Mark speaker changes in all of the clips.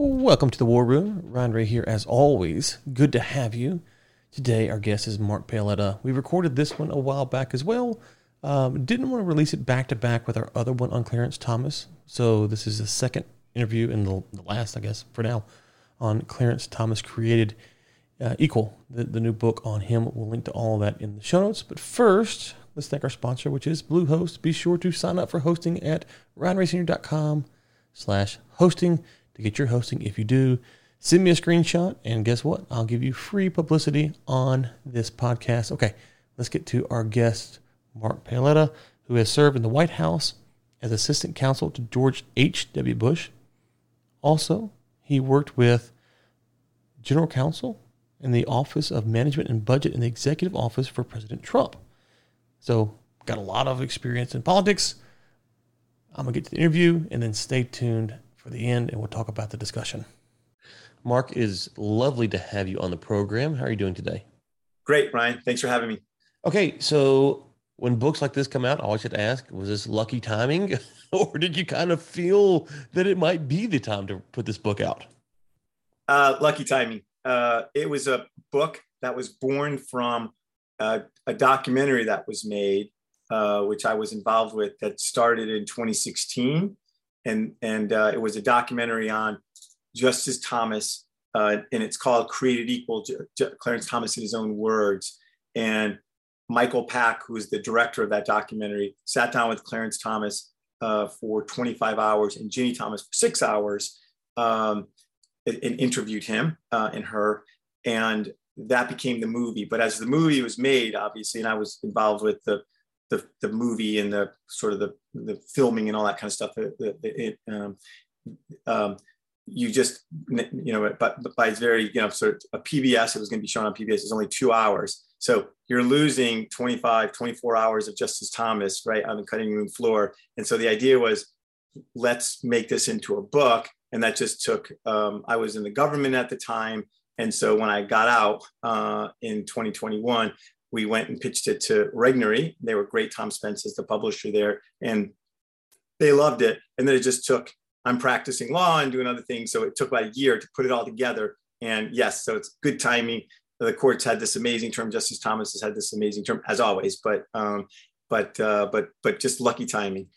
Speaker 1: Welcome to the War Room. Ryan Ray here, as always. Good to have you. Today, our guest is Mark Paoletta. We recorded this one a while back as well. Um, didn't want to release it back to back with our other one on Clarence Thomas. So, this is the second interview and the, the last, I guess, for now, on Clarence Thomas Created uh, Equal, the, the new book on him. We'll link to all that in the show notes. But first, let's thank our sponsor, which is Bluehost. Be sure to sign up for hosting at ryanraysenior.com slash hosting to get your hosting. If you do, send me a screenshot, and guess what? I'll give you free publicity on this podcast. Okay, let's get to our guest, Mark Paoletta, who has served in the White House as assistant counsel to George H.W. Bush. Also, he worked with general counsel in the Office of Management and Budget in the Executive Office for President Trump. So, got a lot of experience in politics. I'm going to get to the interview and then stay tuned for the end and we'll talk about the discussion. Mark, is lovely to have you on the program. How are you doing today?
Speaker 2: Great, Ryan. Thanks for having me.
Speaker 1: Okay, so when books like this come out, I always have to ask, was this lucky timing or did you kind of feel that it might be the time to put this book out?
Speaker 2: Uh, lucky timing. Uh, it was a book that was born from uh, a documentary that was made, uh, which I was involved with, that started in 2016, and and uh, it was a documentary on Justice Thomas, uh, and it's called "Created Equal." J- J- Clarence Thomas, in his own words, and Michael Pack, who is the director of that documentary, sat down with Clarence Thomas uh, for 25 hours and Ginny Thomas for six hours, um, and, and, interviewed him and her, and that became the movie. But as the movie was made, obviously, and I was involved with the the, the movie and the sort of the, the filming and all that kind of stuff. The, it, um, um, you just, you know, but, but by its very, you know, sort of a PBS, it was going to be shown on PBS, it's only two hours. So you're losing 25, 24 hours of Justice Thomas, right, on the cutting room floor. And so the idea was, let's make this into a book. And that just took, um, I was in the government at the time. And so when I got out uh, in 2021, we went and pitched it to Regnery. They were great. Tom Spence is the publisher there, and they loved it. And then it just took. I'm practicing law and doing other things, so it took about a year to put it all together. And yes, so it's good timing. The courts had this amazing term. Justice Thomas has had this amazing term, as always. But um, but uh, but but just lucky timing.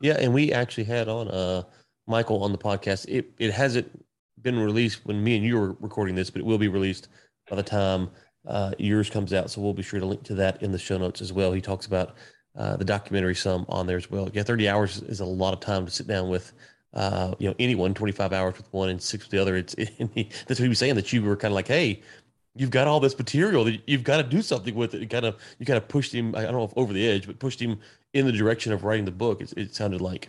Speaker 1: Yeah, and we actually had on uh, Michael on the podcast. It it hasn't been released when me and you were recording this, but it will be released by the time uh, yours comes out. So we'll be sure to link to that in the show notes as well. He talks about uh, the documentary some on there as well. Yeah, 30 hours is a lot of time to sit down with, uh, you know, anyone, 25 hours with one and six with the other. It's he, that's what he was saying that you were kind of like, hey, you've got all this material that you've got to do something with it. it kind of you kind of pushed him. I don't know if over the edge, but pushed him in the direction of writing the book. It, it sounded like.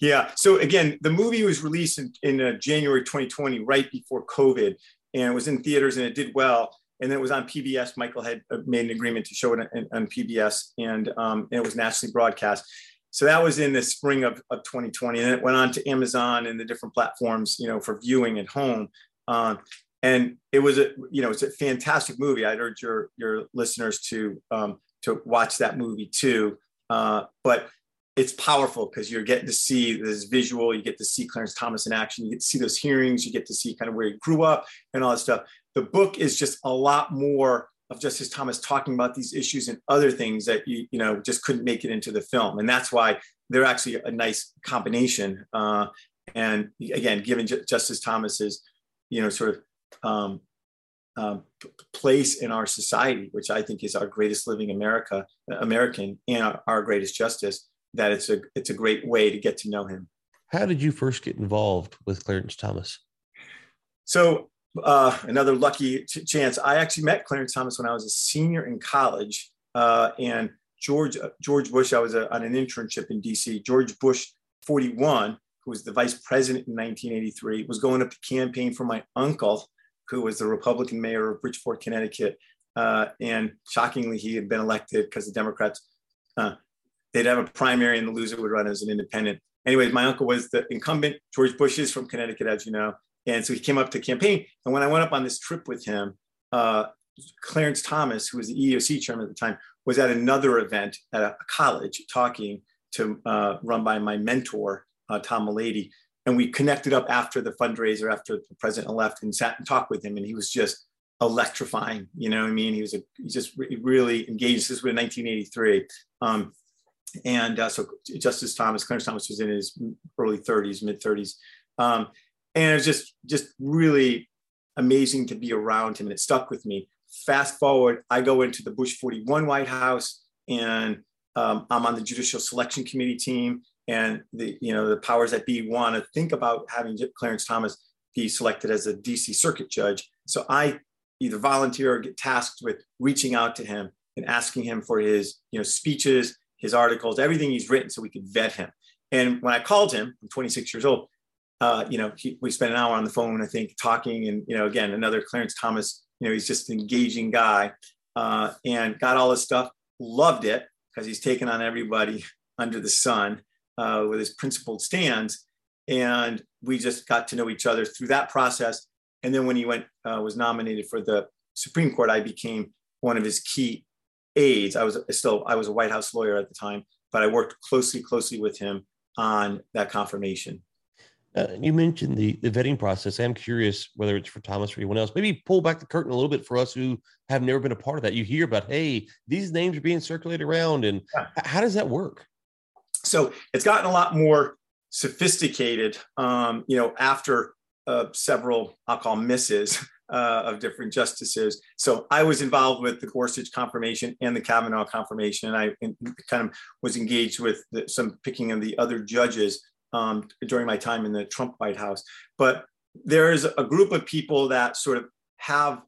Speaker 2: Yeah. So again, the movie was released in, in uh, January 2020, right before COVID, and it was in theaters and it did well. And then it was on PBS. Michael had uh, made an agreement to show it on, on PBS, and, um, and it was nationally broadcast. So that was in the spring of, of 2020, and it went on to Amazon and the different platforms, you know, for viewing at home. Um, and it was a, you know, it's a fantastic movie. I'd urge your your listeners to um, to watch that movie too. Uh, but it's powerful because you're getting to see this visual, you get to see Clarence Thomas in action, you get to see those hearings, you get to see kind of where he grew up and all that stuff. The book is just a lot more of Justice Thomas talking about these issues and other things that you you know just couldn't make it into the film, and that's why they're actually a nice combination. Uh, and again, given J- Justice Thomas's you know sort of um, um, place in our society, which I think is our greatest living America American and our, our greatest justice that it's a it's a great way to get to know him.
Speaker 1: How did you first get involved with Clarence Thomas?
Speaker 2: So uh, another lucky chance. I actually met Clarence Thomas when I was a senior in college, uh, and George uh, George Bush. I was a, on an internship in D.C. George Bush, 41, who was the vice president in 1983, was going up to campaign for my uncle, who was the Republican mayor of Bridgeport, Connecticut. Uh, and shockingly, he had been elected because the Democrats uh, they'd have a primary and the loser would run as an independent. Anyways, my uncle was the incumbent. George Bush is from Connecticut, as you know. And so he came up to campaign. And when I went up on this trip with him, uh, Clarence Thomas, who was the EEOC chairman at the time, was at another event at a college talking to uh, run by my mentor, uh, Tom Malady. and we connected up after the fundraiser, after the president left, and sat and talked with him, and he was just electrifying. You know what I mean? He was a, he just really engaged. This was in 1983. Um, and uh, so Justice Thomas, Clarence Thomas was in his early 30s, mid 30s. Um, and it was just, just really amazing to be around him. And it stuck with me. Fast forward, I go into the Bush 41 White House and um, I'm on the Judicial Selection Committee team. And the, you know, the powers that be want to think about having Clarence Thomas be selected as a DC circuit judge. So I either volunteer or get tasked with reaching out to him and asking him for his, you know, speeches, his articles, everything he's written, so we could vet him. And when I called him, I'm 26 years old. Uh, you know, he, we spent an hour on the phone, I think, talking. And you know, again, another Clarence Thomas. You know, he's just an engaging guy, uh, and got all his stuff. Loved it because he's taken on everybody under the sun uh, with his principled stands. And we just got to know each other through that process. And then when he went, uh, was nominated for the Supreme Court, I became one of his key aides. I was still, I was a White House lawyer at the time, but I worked closely, closely with him on that confirmation.
Speaker 1: Uh, you mentioned the, the vetting process. I'm curious whether it's for Thomas or anyone else. Maybe pull back the curtain a little bit for us who have never been a part of that. You hear about, hey, these names are being circulated around, and yeah. how does that work?
Speaker 2: So it's gotten a lot more sophisticated. Um, you know, after uh, several, I'll call misses uh, of different justices. So I was involved with the Gorsuch confirmation and the Kavanaugh confirmation. And I kind of was engaged with the, some picking of the other judges um, during my time in the Trump White House. But there is a group of people that sort of have,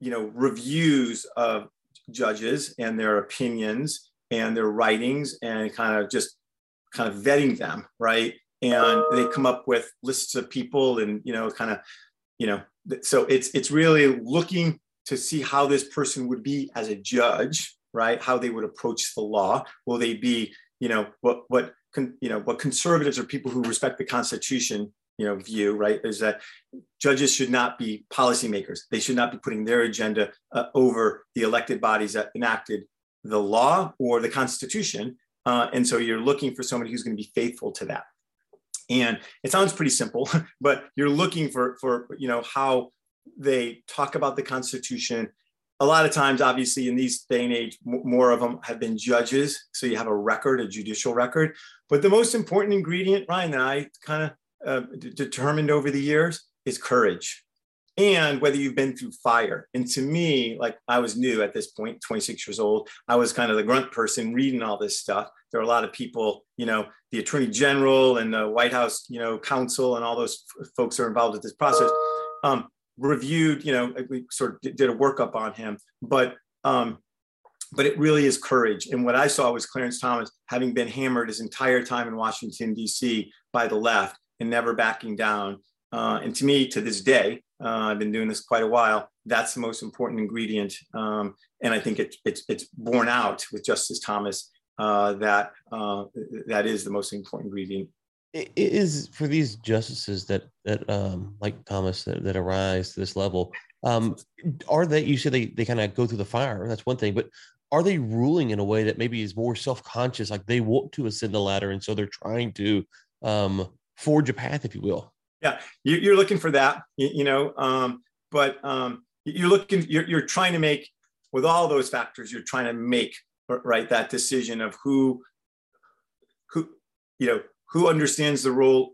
Speaker 2: you know, reviews of judges and their opinions and their writings and kind of just kind of vetting them, right? and they come up with lists of people and you know kind of you know so it's it's really looking to see how this person would be as a judge right? How they would approach the law. Will they be you know what what you know what conservatives or people who respect the constitution you know view right is that judges should not be policymakers. They should not be putting their agenda uh, over the elected bodies that enacted the law or the constitution. Uh, and so you're looking for somebody who's going to be faithful to that and it sounds pretty simple, but you're looking for, for you know, how they talk about the Constitution. A lot of times, obviously, in these day and age, more of them have been judges. So you have a record, a judicial record. But the most important ingredient, Ryan, that I kind of uh, determined over the years is courage and whether you've been through fire. And to me, like I was new at this point, 26 years old, I was kind of the grunt person reading all this stuff. There are a lot of people, you know, the attorney general and the White House, you know, counsel and all those f- folks are involved with this process. Um, reviewed, you know, we sort of did a workup on him, but um, but it really is courage. And what I saw was Clarence Thomas having been hammered his entire time in Washington D.C. by the left and never backing down. Uh, and to me, to this day, uh, I've been doing this quite a while. That's the most important ingredient, um, and I think it, it's it's borne out with Justice Thomas uh, that uh, that is the most important ingredient.
Speaker 1: It is for these justices that that um, like Thomas that, that arise to this level. Um, are they? You said they they kind of go through the fire. That's one thing, but are they ruling in a way that maybe is more self conscious? Like they want to ascend the ladder, and so they're trying to um, forge a path, if you will
Speaker 2: yeah you, are looking for that you, you know um, but um, you're looking you're, you're trying to make with all those factors you're trying to make right that decision of who who you know who understands the role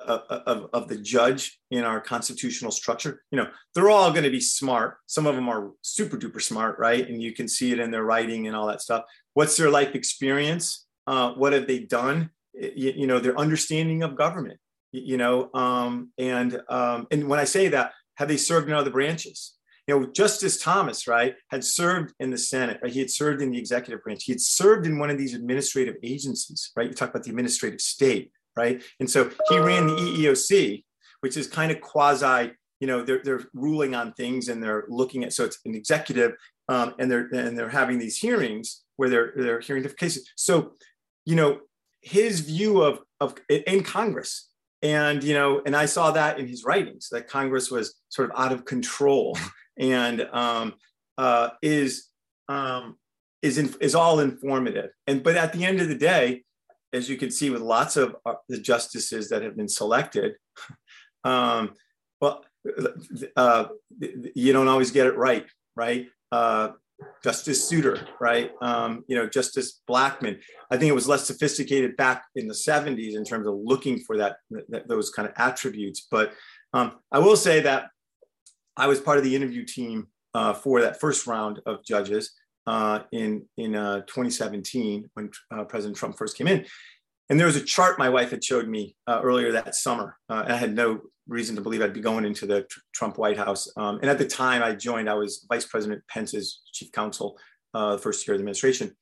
Speaker 2: of, of, of, the judge in our constitutional structure. You know they're all going to be smart. Some of them are super duper smart right? And you can see it in their writing and all that stuff. What's their life experience? Uh, what have they done? You, you know their understanding of government you know um, and um, and when i say that have they served in other branches? You know justice thomas right had served in the senate right? He had served in the executive branch. He had served in one of these administrative agencies right? You talk about the administrative state right? And so he ran the eeoc which is kind of quasi you know they're, they're ruling on things and they're looking at so it's an executive um, and they're and they're having these hearings where they're they're hearing different cases. So you know his view of of in congress and you know and i saw that in his writings that congress was sort of out of control and um, uh, is um, is in, is all informative and but at the end of the day as you can see with lots of uh, the justices that have been selected, um, well, uh, you don't always get it right, right? Justice Souter, right? Um, you know, Justice Blackmun. I think it was less sophisticated back in the 70s in terms of looking for that, that those kind of attributes. But um, I will say that I was part of the interview team uh, for that first round of judges uh, in in uh, 2017 when uh, President Trump first came in. And there was a chart my wife had showed me uh, earlier that summer. Uh, I had no reason to believe I'd be going into the Trump White House. Um, and at the time I joined, I was Vice President Pence's chief counsel the first year of the administration.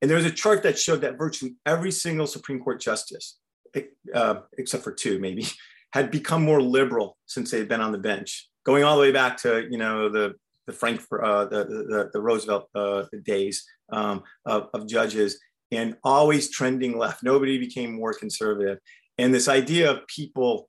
Speaker 2: And there was a chart that showed that virtually every single Supreme Court justice, except for two maybe, had become more liberal since they had been on the bench, going all the way back to you know the the Frank uh, the, the, the Roosevelt uh, days um, of, of judges, and always trending left. Nobody became more conservative, and this idea of people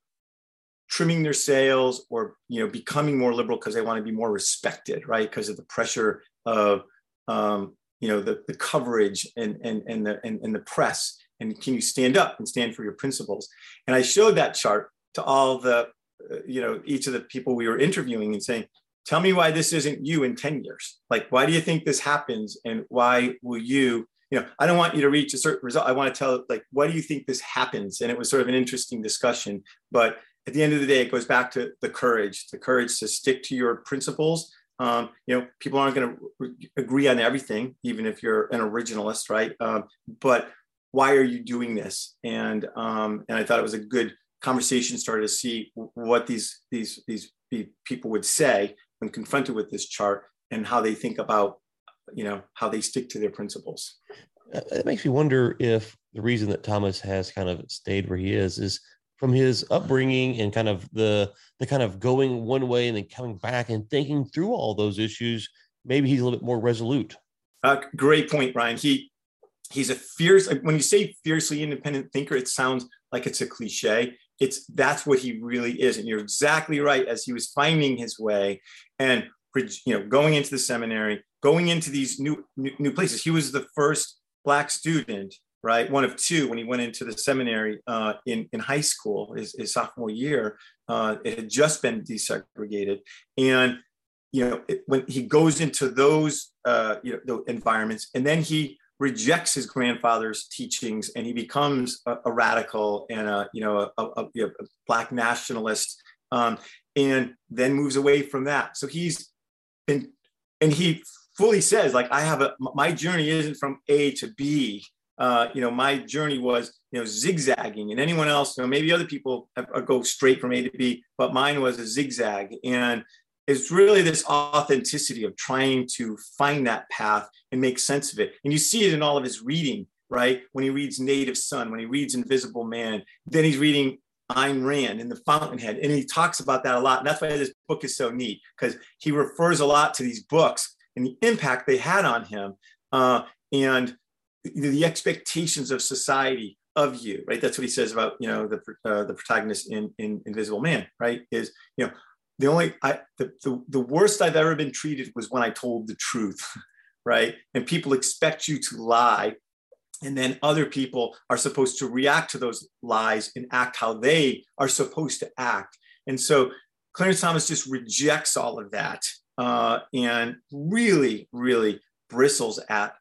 Speaker 2: trimming their sails or you know becoming more liberal because they want to be more respected, right? Because of the pressure of um, you know the, the coverage and and and the and, and the press and can you stand up and stand for your principles and i showed that chart to all the, uh, you know, each of the people we were interviewing and saying, tell me why this isn't you in 10 years. Like, why do you think this happens? And why will you, you know, I don't want you to reach a certain result. I want to tell, like, why do you think this happens? And it was sort of an interesting discussion. But at the end of the day, it goes back to the courage, the courage to stick to your principles. Um, you know, people aren't going to re- agree on everything, even if you're an originalist, right? Um, but why are you doing this? And um, and I thought it was a good conversation started to see what these these these people would say when confronted with this chart and how they think about you know how they stick to their principles
Speaker 1: it makes me wonder if the reason that thomas has kind of stayed where he is is from his upbringing and kind of the the kind of going one way and then coming back and thinking through all those issues maybe he's a little bit more resolute.
Speaker 2: Uh, great point ryan. He he's a fierce when you say fiercely independent thinker it sounds like it's a cliche. It's that's what he really is. And you're exactly right as he was finding his way and you know going into the seminary going into these new new, new places. He was the first black student right? One of two when he went into the seminary uh, in, in high school his, his sophomore year uh, it had just been desegregated. And you know it, when he goes into those uh, you know environments and then he rejects his grandfather's teachings and he becomes a, a radical and a you know a, a, a black nationalist um, and then moves away from that. So he's been and he fully says like i have a my journey isn't from a to b uh, you know my journey was you know zigzagging and anyone else you know maybe other people have, go straight from a to b but mine was a zigzag and it's really this authenticity of trying to find that path and make sense of it. And you see it in all of his reading, right? When he reads Native Son, when he reads Invisible Man, then he's reading Ayn Rand in The Fountainhead. And he talks about that a lot. And that's why this book is so neat, because he refers a lot to these books and the impact they had on him uh, and the expectations of society of you, right? That's what he says about, you know, the, uh, the protagonist in, in Invisible Man, right? Is, you know, the only I the, the, the worst I've ever been treated was when I told the truth, right? And people expect you to lie. And then other people are supposed to react to those lies and act how they are supposed to act. And so Clarence Thomas just rejects all of that uh, and really, really bristles at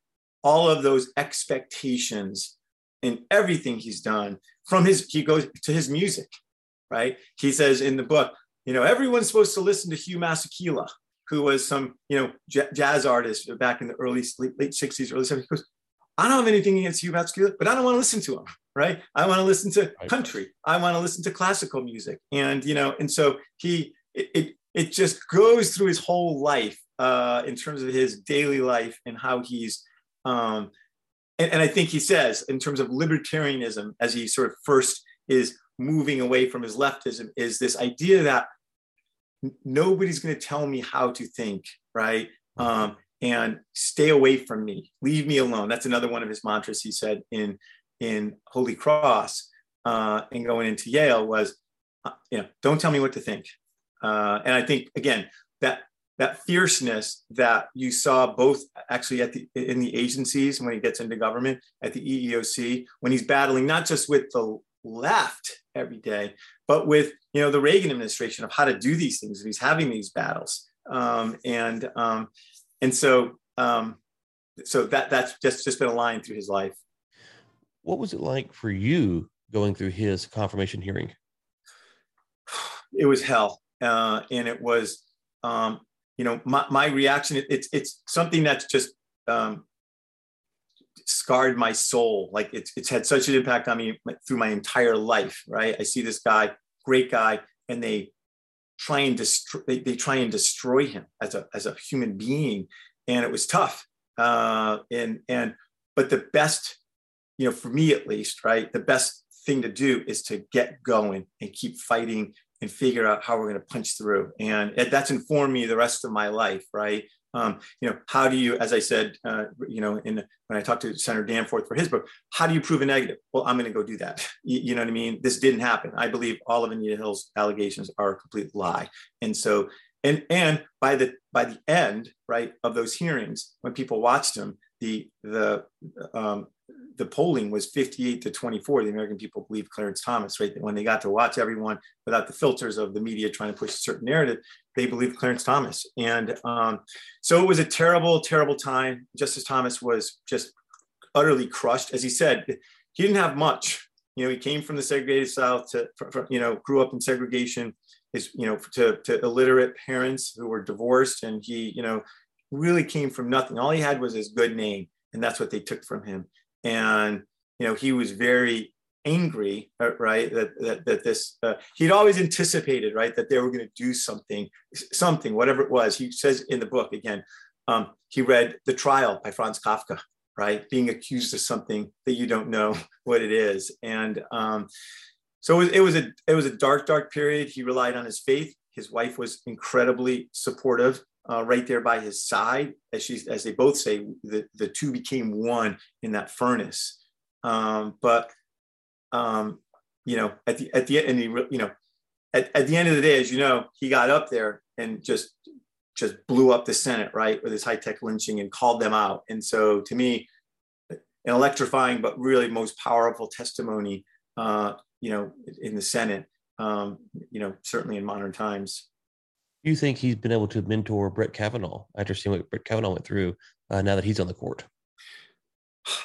Speaker 2: all of those expectations in everything he's done from his, he goes to his music, right? He says in the book, you know, everyone's supposed to listen to Hugh Masekela, who was some, you know, j- jazz artist back in the early late, late 60s, early 70s. He goes, I don't have anything against Hugh Masekela, but I don't want to listen to him, right? I want to listen to country. I want to listen to classical music. And, you know, and so he, it, it, it just goes through his whole life uh, in terms of his daily life and how he's, um, and, and I think he says in terms of libertarianism, as he sort of first is moving away from his leftism, is this idea that nobody's going to tell me how to think, right? Um, and stay away from me, leave me alone. That's another one of his mantras. He said in in Holy Cross uh, and going into Yale was, uh, you know, don't tell me what to think. Uh, and I think again that that fierceness that you saw both actually at the in the agencies when he gets into government at the EEOC when he's battling not just with the left every day but with you know the Reagan administration of how to do these things and he's having these battles. Um, and um, and so um, so that that's just just been a line through his life.
Speaker 1: What was it like for you going through his confirmation hearing?
Speaker 2: It was hell. Uh, and it was um, you know, my, my reaction, it, it's, it's something that's just um, scarred my soul. Like it's, it's had such an impact on me through my entire life, right? I see this guy, great guy, and they try and destroy, they, they try and destroy him as a, as a human being. And it was tough. Uh, and, and, but the best, you know, for me at least, right, the best thing to do is to get going and keep fighting and figure out how we're going to punch through. And that's informed me the rest of my life, right? Um, you know, how do you, as I said, uh, you know, in when I talked to Senator Danforth for his book, how do you prove a negative? Well, I'm going to go do that. You, you, know what I mean? This didn't happen. I believe all of Anita Hill's allegations are a complete lie. And so, and and by the by the end, right, of those hearings, when people watched them, the the um, the polling was 58 to 24. The American people believe Clarence Thomas, right? When they got to watch everyone without the filters of the media trying to push a certain narrative, they believed Clarence Thomas. And um, so it was a terrible, terrible time. Justice Thomas was just utterly crushed. As he said, he didn't have much. You know, he came from the segregated South to, from, you know, grew up in segregation, his, you know, to, to illiterate parents who were divorced. And he, you know, really came from nothing. All he had was his good name. And that's what they took from him and you know he was very angry uh, right that that, that this uh, he'd always anticipated right that they were going to do something something whatever it was. He says in the book again um, he read the trial by franz kafka right being accused of something that you don't know what it is. And um, so it was, it was a it was a dark dark period. He relied on his faith. His wife was incredibly supportive uh, right there by his side, as she, as they both say, the, the two became one in that furnace. Um, but um, you know, at the at the end, you know, at, at the end of the day, as you know, he got up there and just just blew up the Senate, right, with his high tech lynching and called them out. And so, to me, an electrifying but really most powerful testimony, uh, you know, in the Senate. Um, you know, certainly in modern times
Speaker 1: you think he's been able to mentor Brett Kavanaugh after seeing what Brett Kavanaugh went through uh, now that he's on the court?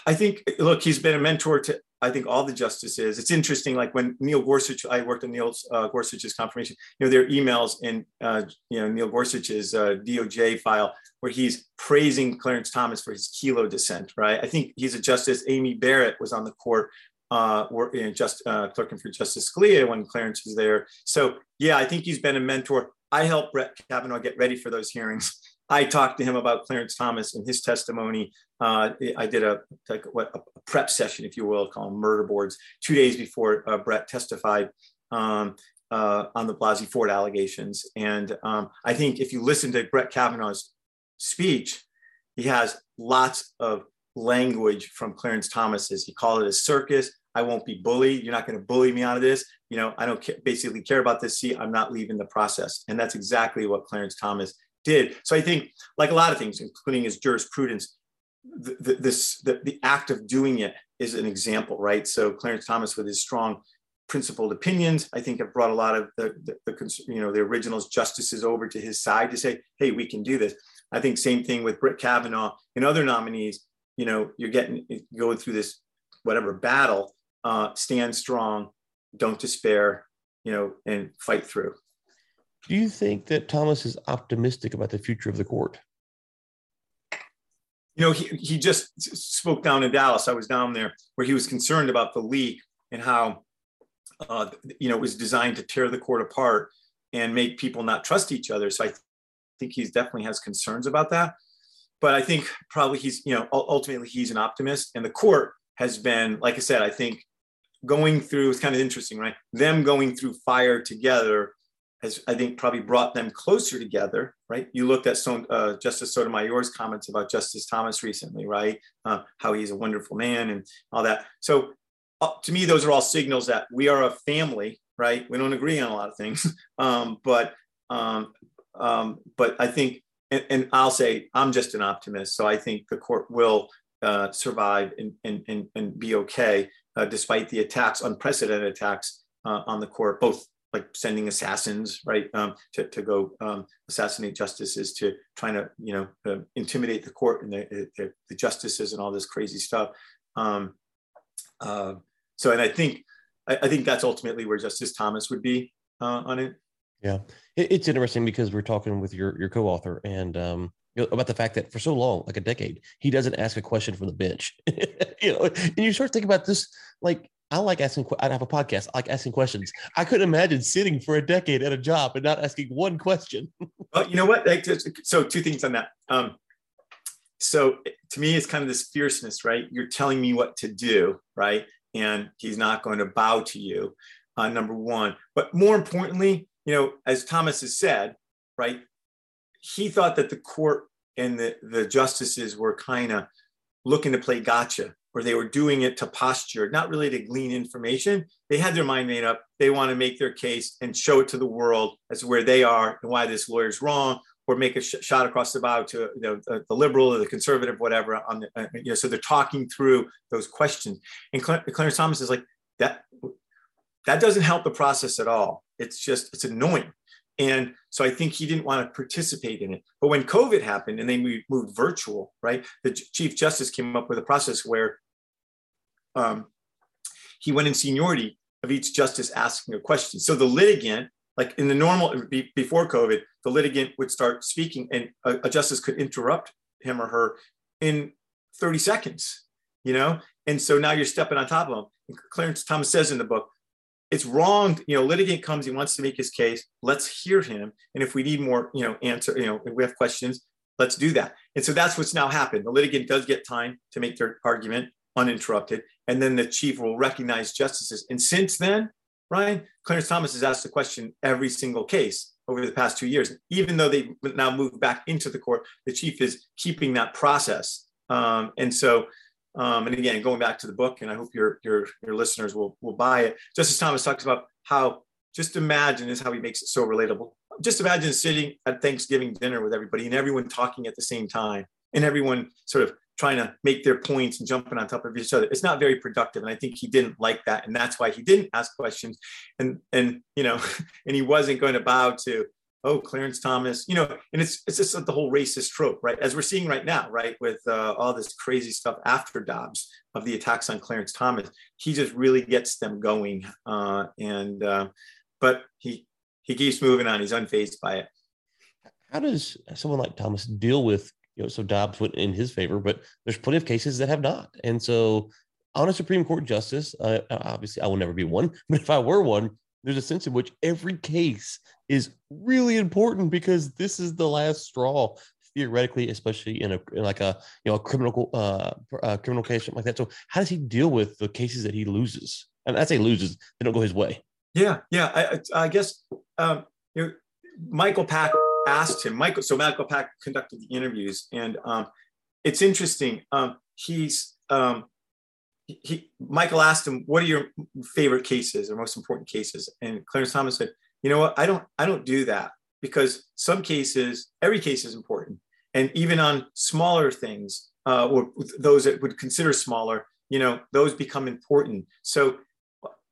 Speaker 2: I think, look, he's been a mentor to, I think, all the justices. It's interesting, like when Neil Gorsuch, I worked on Neil uh, Gorsuch's confirmation, you know, there are emails in, uh, you know, Neil Gorsuch's uh, DOJ file where he's praising Clarence Thomas for his Kelo dissent, right? I think he's a justice. Amy Barrett was on the court uh, were you know, just uh, clerking for Justice Scalia when Clarence was there. So yeah, I think he's been a mentor. I helped Brett Kavanaugh get ready for those hearings. I talked to him about Clarence Thomas and his testimony. Uh, I did a, like what, a prep session, if you will, called murder boards, two days before uh, Brett testified um, uh, on the Blasey Ford allegations. And um, I think if you listen to Brett Kavanaugh's speech, he has lots of language from Clarence Thomas's. He called it a circus. I won't be bullied. You're not going to bully me out of this. You know, I don't basically care about this seat. I'm not leaving the process. And that's exactly what Clarence Thomas did. So I think, like a lot of things, including his jurisprudence, the, the, this the, the act of doing it is an example, right? So Clarence Thomas, with his strong principled opinions, I think have brought a lot of the, the, the, you know the originals justices over to his side to say, hey, we can do this. I think same thing with Brett Kavanaugh and other nominees. You know, you're getting going through this whatever battle, uh, stand strong, don't despair, you know, and fight through.
Speaker 1: Do you think that Thomas is optimistic about the future of the court?
Speaker 2: You know, he, he just spoke down in Dallas. I was down there where he was concerned about the leak and how, uh, you know, it was designed to tear the court apart and make people not trust each other. So I th- think he definitely has concerns about that. But I think probably he's, you know, ultimately he's an optimist, and the court has been, like I said, I think going through it's kind of interesting, right? Them going through fire together has, I think, probably brought them closer together, right? You looked at some, uh, Justice Sotomayor's comments about Justice Thomas recently, right? Uh, how he's a wonderful man and all that. So, uh, to me, those are all signals that we are a family, right? We don't agree on a lot of things, um, but um, um, but I think and, and, I'll say I'm just an optimist, so I think the court will uh, survive and, and, and, and be okay uh, despite the attacks, unprecedented attacks uh, on the court, both like sending assassins, right, um, to, to go um, assassinate justices, to trying to, you know, uh, intimidate the court and the, the, the, justices and all this crazy stuff. Um, uh, so, and I think, I, I, think that's ultimately where Justice Thomas would be uh, on it.
Speaker 1: Yeah, it, it's interesting because we're talking with your your co-author and um, you know, about the fact that for so long, like a decade, he doesn't ask a question from the bench. you know, and you start thinking about this, like I like asking. I have a podcast. I like asking questions. I couldn't imagine sitting for a decade at a job and not asking one question.
Speaker 2: well, you know what? So two things on that. Um, so to me, it's kind of this fierceness, right? You're telling me what to do, right? And he's not going to bow to you. Uh, number one, but more importantly, you know, as Thomas has said, right? He thought that the court and the, the justices were kind of looking to play gotcha, or they were doing it to posture, not really to glean information. They had their mind made up. They want to make their case and show it to the world as where they are and why this lawyer's wrong, or make a sh- shot across the bow to the, the, liberal or the conservative, whatever. On the, uh, you know, so they're talking through those questions. And Clarence Thomas is like that. That doesn't help the process at all. It's just it's annoying. And so I think he didn't want to participate in it. But when COVID happened and then we moved virtual, right? The Chief Justice came up with a process where um, he went in seniority of each justice asking a question. So the litigant, like in the normal before COVID, the litigant would start speaking and a, a justice could interrupt him or her in 30 seconds, you know? And so now you're stepping on top of them. Clarence Thomas says in the book, it's wrong. You know, litigant comes, he wants to make his case. Let's hear him. And if we need more, you know, answer, you know, if we have questions, let's do that. And so that's what's now happened. The litigant does get time to make their argument uninterrupted. And then the chief will recognize justices. And since then, Ryan, Clarence Thomas has asked the question every single case over the past two years. Even though they now moved back into the court, the chief is keeping that process. Um, and so um, and again, going back to the book, and I hope your your your listeners will will buy it. Justice Thomas talks about how just imagine is how he makes it so relatable. Just imagine sitting at Thanksgiving dinner with everybody and everyone talking at the same time, and everyone sort of trying to make their points and jumping on top of each other. It's not very productive, and I think he didn't like that, and that's why he didn't ask questions, and and you know, and he wasn't going to bow to oh, Clarence Thomas, you know, and it's it's just the whole racist trope, right? As we're seeing right now, right, with uh, all this crazy stuff after Dobbs of the attacks on Clarence Thomas, he just really gets them going, uh, and uh, but he he keeps moving on. He's unfazed by it.
Speaker 1: How does someone like Thomas deal with you know? So Dobbs went in his favor, but there's plenty of cases that have not, and so on a Supreme Court justice, uh, obviously I will never be one, but if I were one, there's a sense in which every case is really important because this is the last straw theoretically especially in a in like a you know a criminal uh, uh criminal case like that. So how does he deal with the cases that he loses? And i say loses they don't go his way.
Speaker 2: Yeah yeah i, I guess um you know michael pack asked him michael so michael pack conducted the interviews and um it's interesting um he's um he, Michael asked him, "What are your favorite cases or most important cases?" And Clarence Thomas said, "You know what? I don't I don't do that because some cases, every case is important, and even on smaller things uh, or those that would consider smaller, you know, those become important. So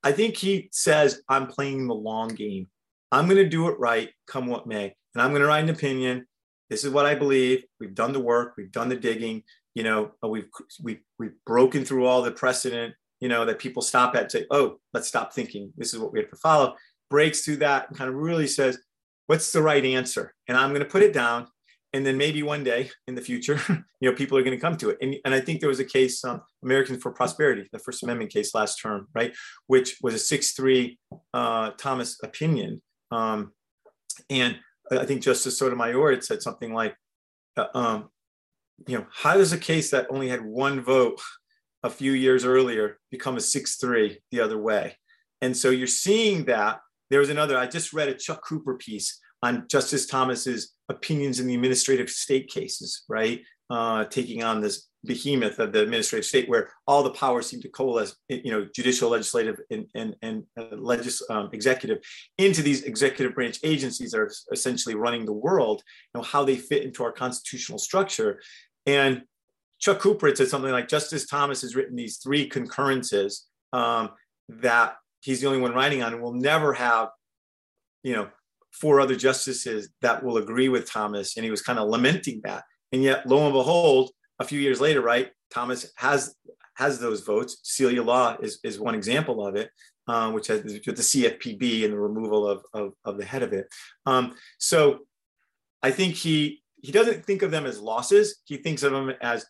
Speaker 2: I think he says, "I'm playing the long game. I'm going to do it right, come what may, and I'm going to write an opinion." This is what I believe. We've done the work. We've done the digging you know uh, we've we've we've broken through all the precedent you know that people stop at and say oh let's stop thinking. This is what we have to follow. Breaks through that and kind of really says what's the right answer? And i'm going to put it down and then maybe one day in the future you know people are going to come to it. And, and i think there was a case um, americans for prosperity the first amendment case last term right which was a 6-3 uh, thomas opinion um, and i think justice sotomayor had said something like uh, um, you know, how does a case that only had one vote a few years earlier become a 6-3 the other way? And so you're seeing that. There was another, I just read a Chuck Cooper piece on Justice Thomas's opinions in the administrative state cases, right? Uh, taking on this behemoth of the administrative state where all the powers seem to coalesce, you know, judicial, legislative, and, and, and uh, legis, um, executive into these executive branch agencies that are essentially running the world, you know, how they fit into our constitutional structure. And Chuck Cooper had said something like Justice Thomas has written these three concurrences um, that he's the only one writing on and we'll never have, you know, four other justices that will agree with Thomas. And he was kind of lamenting that. And yet, lo and behold, a few years later, right, Thomas has has those votes. Seila Law is, is one example of it, um, which has the CFPB and the removal of, of, of the head of it. Um, so I think he he doesn't think of them as losses. He thinks of them as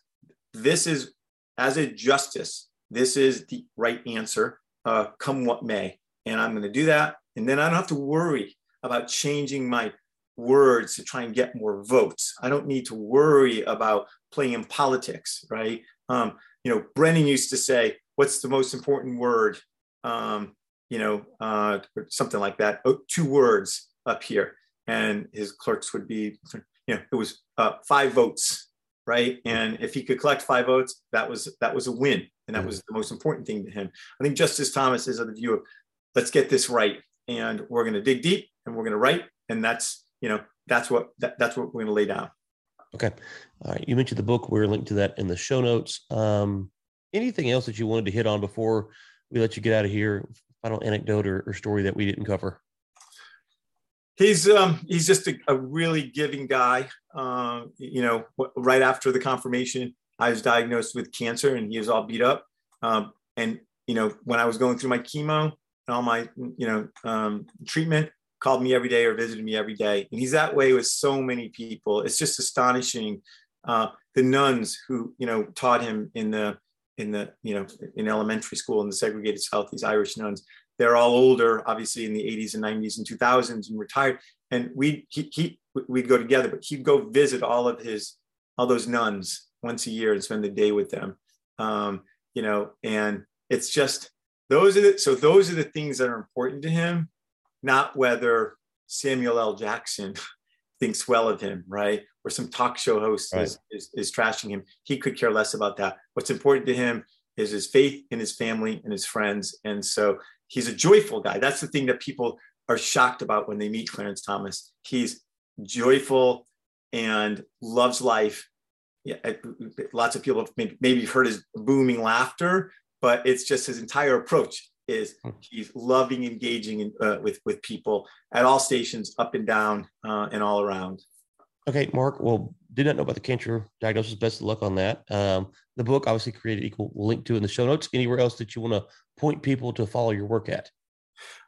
Speaker 2: this is as a justice. This is the right answer, uh, come what may, and I'm going to do that. And then I don't have to worry about changing my words to try and get more votes. I don't need to worry about playing in politics, right? Um, you know, Brennan used to say, "What's the most important word?" Um, you know, uh, something like that. Oh, two words up here, and his clerks would be, you know, it was uh, five votes, right? And if he could collect five votes, that was that was a win, and that was the most important thing to him. I think Justice Thomas is of the view of, let's get this right, and we're going to dig deep, and we're going to write, and that's you know that's what that, that's what we're going to lay down.
Speaker 1: Okay. All right. You mentioned the book. We're linked to that in the show notes. Um, anything else that you wanted to hit on before we let you get out of here? Final anecdote or, or story that we didn't cover?
Speaker 2: He's um, he's just a, a really giving guy. Uh, you know, right after the confirmation, I was diagnosed with cancer, and he was all beat up. Um, and you know, when I was going through my chemo and all my you know um, treatment, called me every day or visited me every day. And he's that way with so many people. It's just astonishing. Uh, the nuns who, you know, taught him in the, in the, you know, in elementary school in the segregated South, these Irish nuns, they're all older, obviously in the 80s and 90s and 2000s and retired. And we, he, he, we'd go together, but he'd go visit all of his, all those nuns once a year and spend the day with them. Um, you know, and it's just, those are the, so those are the things that are important to him not whether Samuel L. Jackson thinks well of him, right? Or some talk show host right. is, is, is trashing him. He could care less about that. What's important to him is his faith in his family and his friends. And so he's a joyful guy. That's the thing that people are shocked about when they meet Clarence Thomas. He's joyful and loves life. Yeah, lots of people have maybe, heard his booming laughter, but it's just his entire approach is hmm. he's loving engaging in, uh, with with people at all stations up and down uh, and all around
Speaker 1: okay mark well did not know about the cancer diagnosis. Best of luck on that. Um, the book obviously created equal we'll link to in the show notes. Anywhere else that you want to point people to follow your work at?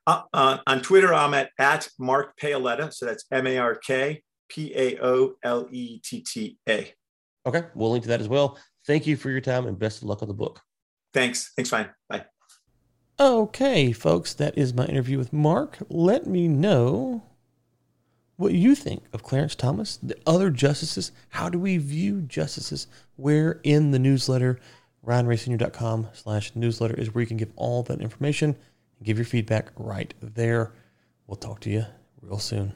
Speaker 2: Uh, uh on twitter i'm at at mark paoletta. So that's m-a-r-k p-a-o-l-e-t-t-a
Speaker 1: okay we'll link to that as well. Thank you for your time and best of luck on the book.
Speaker 2: Thanks. Thanks fine bye.
Speaker 1: Okay, folks, that is my interview with Mark. Let me know what you think of Clarence Thomas, the other justices. How do we view justices? Where in the newsletter, RyanRaySenior.com slash newsletter is where you can give all that information and give your feedback right there. We'll talk to you real soon.